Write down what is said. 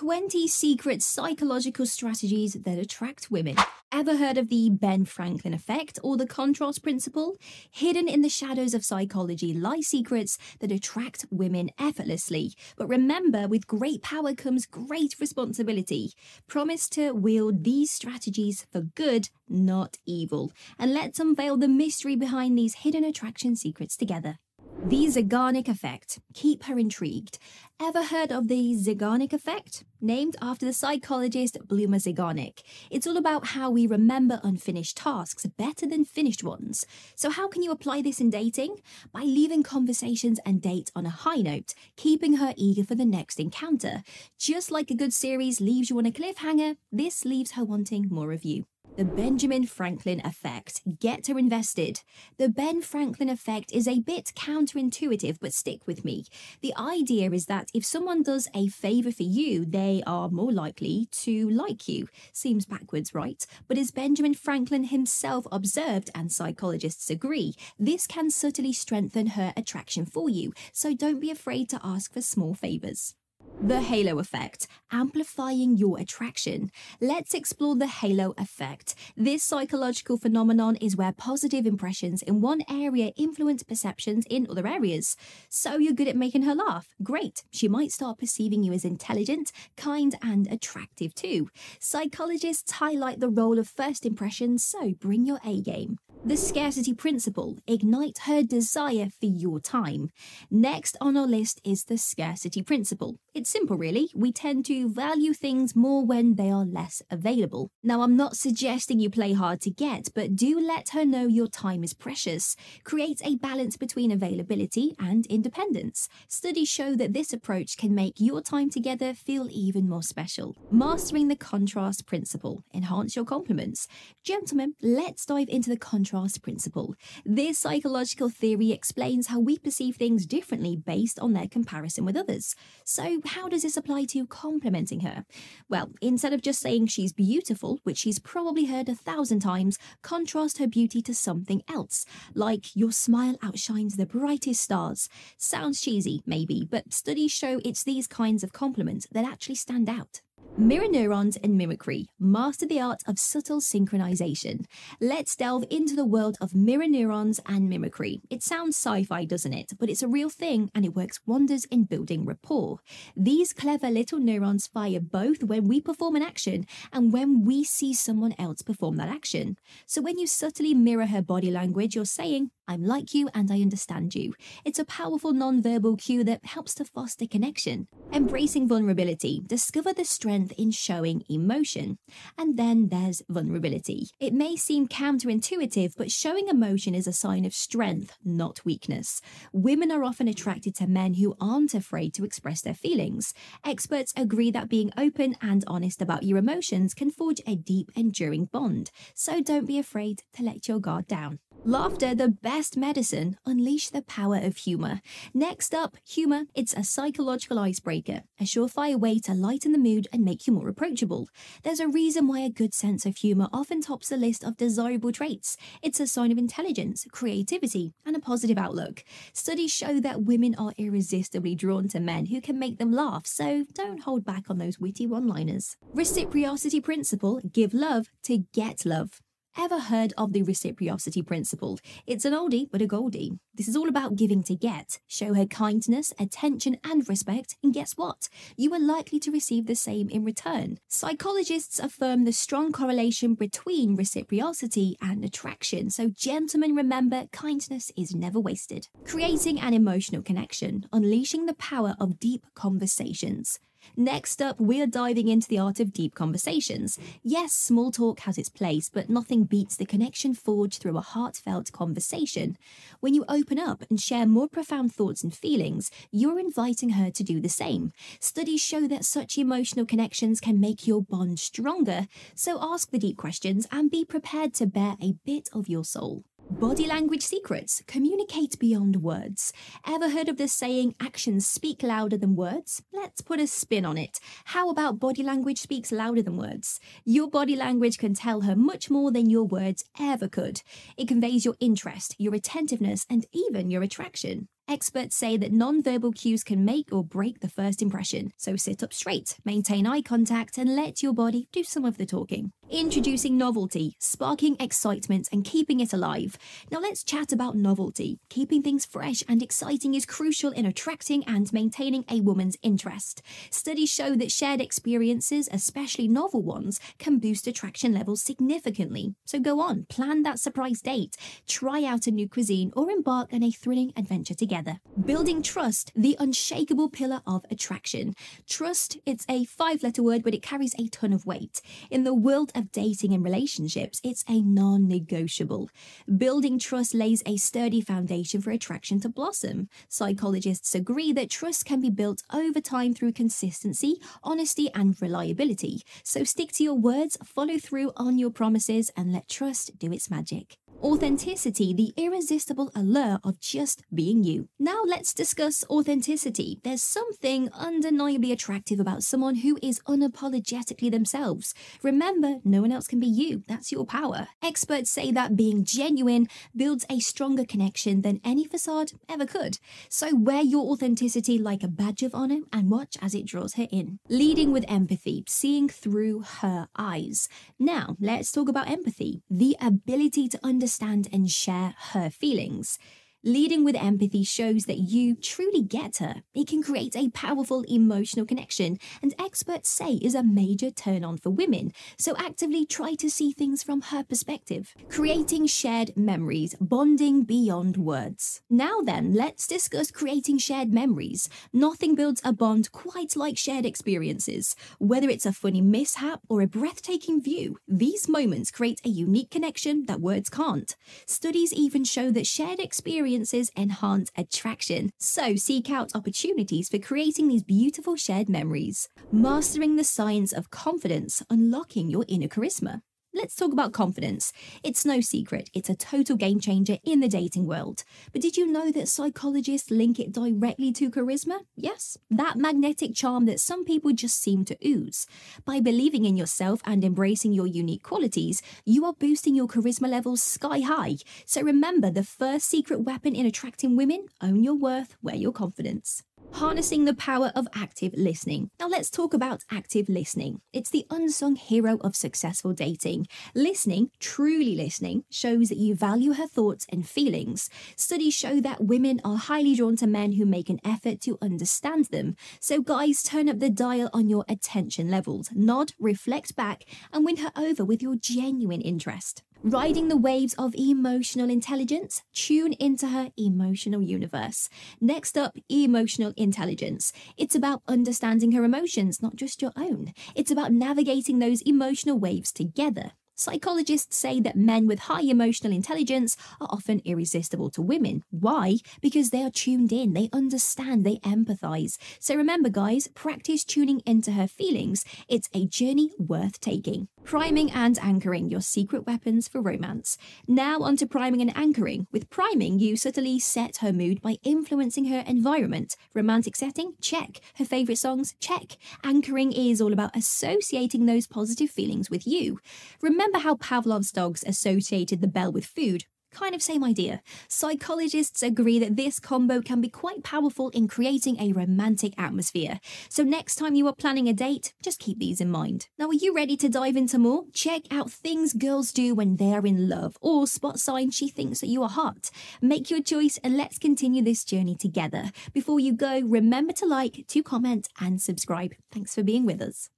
20 secret psychological strategies that attract women. Ever heard of the Ben Franklin effect or the contrast principle? Hidden in the shadows of psychology lie secrets that attract women effortlessly. But remember, with great power comes great responsibility. Promise to wield these strategies for good, not evil. And let's unveil the mystery behind these hidden attraction secrets together. The Zeigarnik effect. Keep her intrigued. Ever heard of the Zeigarnik effect? Named after the psychologist Bluma Zeigarnik. It's all about how we remember unfinished tasks better than finished ones. So, how can you apply this in dating? By leaving conversations and dates on a high note, keeping her eager for the next encounter. Just like a good series leaves you on a cliffhanger, this leaves her wanting more of you. The Benjamin Franklin effect. Get her invested. The Ben Franklin effect is a bit counterintuitive, but stick with me. The idea is that if someone does a favour for you, they are more likely to like you. Seems backwards, right? But as Benjamin Franklin himself observed, and psychologists agree, this can subtly strengthen her attraction for you, so don't be afraid to ask for small favours. The halo effect, amplifying your attraction. Let's explore the halo effect. This psychological phenomenon is where positive impressions in one area influence perceptions in other areas. So you're good at making her laugh. Great. She might start perceiving you as intelligent, kind, and attractive too. Psychologists highlight the role of first impressions, so bring your A game. The scarcity principle ignite her desire for your time. Next on our list is the scarcity principle. It's simple, really. We tend to value things more when they are less available. Now, I'm not suggesting you play hard to get, but do let her know your time is precious. Create a balance between availability and independence. Studies show that this approach can make your time together feel even more special. Mastering the contrast principle. Enhance your compliments. Gentlemen, let's dive into the contrast contrast principle. This psychological theory explains how we perceive things differently based on their comparison with others. So, how does this apply to complimenting her? Well, instead of just saying she's beautiful, which she's probably heard a thousand times, contrast her beauty to something else, like your smile outshines the brightest stars. Sounds cheesy, maybe, but studies show it's these kinds of compliments that actually stand out. Mirror neurons and mimicry master the art of subtle synchronization. Let's delve into the world of mirror neurons and mimicry. It sounds sci fi, doesn't it? But it's a real thing and it works wonders in building rapport. These clever little neurons fire both when we perform an action and when we see someone else perform that action. So when you subtly mirror her body language, you're saying, I'm like you and I understand you. It's a powerful non-verbal cue that helps to foster connection. Embracing vulnerability. Discover the strength in showing emotion. And then there's vulnerability. It may seem counterintuitive, but showing emotion is a sign of strength, not weakness. Women are often attracted to men who aren't afraid to express their feelings. Experts agree that being open and honest about your emotions can forge a deep, enduring bond. So don't be afraid to let your guard down. Laughter, the best medicine, unleash the power of humor. Next up, humor. It's a psychological icebreaker, a surefire way to lighten the mood and make you more approachable. There's a reason why a good sense of humor often tops the list of desirable traits. It's a sign of intelligence, creativity, and a positive outlook. Studies show that women are irresistibly drawn to men who can make them laugh, so don't hold back on those witty one liners. Reciprocity principle give love to get love. Ever heard of the reciprocity principle? It's an oldie, but a goldie. This is all about giving to get. Show her kindness, attention, and respect, and guess what? You are likely to receive the same in return. Psychologists affirm the strong correlation between reciprocity and attraction, so gentlemen remember kindness is never wasted. Creating an emotional connection, unleashing the power of deep conversations. Next up, we're diving into the art of deep conversations. Yes, small talk has its place, but nothing beats the connection forged through a heartfelt conversation. When you open up and share more profound thoughts and feelings, you're inviting her to do the same. Studies show that such emotional connections can make your bond stronger, so ask the deep questions and be prepared to bear a bit of your soul. Body language secrets communicate beyond words. Ever heard of the saying, actions speak louder than words? Let's put a spin on it. How about body language speaks louder than words? Your body language can tell her much more than your words ever could. It conveys your interest, your attentiveness, and even your attraction. Experts say that non-verbal cues can make or break the first impression. So sit up straight, maintain eye contact, and let your body do some of the talking. Introducing novelty, sparking excitement and keeping it alive. Now let's chat about novelty. Keeping things fresh and exciting is crucial in attracting and maintaining a woman's interest. Studies show that shared experiences, especially novel ones, can boost attraction levels significantly. So go on, plan that surprise date, try out a new cuisine, or embark on a thrilling adventure together. Building trust, the unshakable pillar of attraction. Trust, it's a five letter word, but it carries a ton of weight. In the world of dating and relationships, it's a non negotiable. Building trust lays a sturdy foundation for attraction to blossom. Psychologists agree that trust can be built over time through consistency, honesty, and reliability. So stick to your words, follow through on your promises, and let trust do its magic. Authenticity, the irresistible allure of just being you. Now let's discuss authenticity. There's something undeniably attractive about someone who is unapologetically themselves. Remember, no one else can be you. That's your power. Experts say that being genuine builds a stronger connection than any facade ever could. So wear your authenticity like a badge of honor and watch as it draws her in. Leading with empathy, seeing through her eyes. Now, let's talk about empathy, the ability to understand understand and share her feelings. Leading with empathy shows that you truly get her. It can create a powerful emotional connection, and experts say is a major turn on for women. So actively try to see things from her perspective. Creating shared memories, bonding beyond words. Now then, let's discuss creating shared memories. Nothing builds a bond quite like shared experiences. Whether it's a funny mishap or a breathtaking view, these moments create a unique connection that words can't. Studies even show that shared experiences experiences enhance attraction. So seek out opportunities for creating these beautiful shared memories. Mastering the science of confidence, unlocking your inner charisma. Let's talk about confidence. It's no secret, it's a total game changer in the dating world. But did you know that psychologists link it directly to charisma? Yes, that magnetic charm that some people just seem to ooze. By believing in yourself and embracing your unique qualities, you are boosting your charisma levels sky high. So remember the first secret weapon in attracting women own your worth, wear your confidence. Harnessing the power of active listening. Now, let's talk about active listening. It's the unsung hero of successful dating. Listening, truly listening, shows that you value her thoughts and feelings. Studies show that women are highly drawn to men who make an effort to understand them. So, guys, turn up the dial on your attention levels, nod, reflect back, and win her over with your genuine interest. Riding the waves of emotional intelligence, tune into her emotional universe. Next up, emotional intelligence. It's about understanding her emotions, not just your own. It's about navigating those emotional waves together. Psychologists say that men with high emotional intelligence are often irresistible to women. Why? Because they are tuned in, they understand, they empathize. So remember, guys, practice tuning into her feelings. It's a journey worth taking. Priming and anchoring, your secret weapons for romance. Now onto priming and anchoring. With priming, you subtly set her mood by influencing her environment. Romantic setting? Check. Her favourite songs? Check. Anchoring is all about associating those positive feelings with you. Remember how Pavlov's dogs associated the bell with food? Kind of same idea. Psychologists agree that this combo can be quite powerful in creating a romantic atmosphere. So next time you are planning a date, just keep these in mind. Now, are you ready to dive into more? Check out things girls do when they're in love or spot signs she thinks that you are hot. Make your choice and let's continue this journey together. Before you go, remember to like, to comment and subscribe. Thanks for being with us.